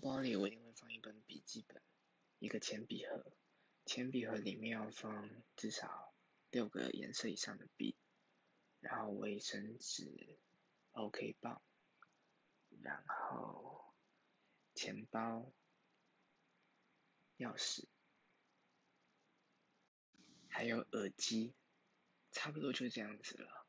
包里我一定会放一本笔记本，一个铅笔盒，铅笔盒里面要放至少六个颜色以上的笔，然后卫生纸、OK 棒，然后钱包、钥匙，还有耳机，差不多就这样子了。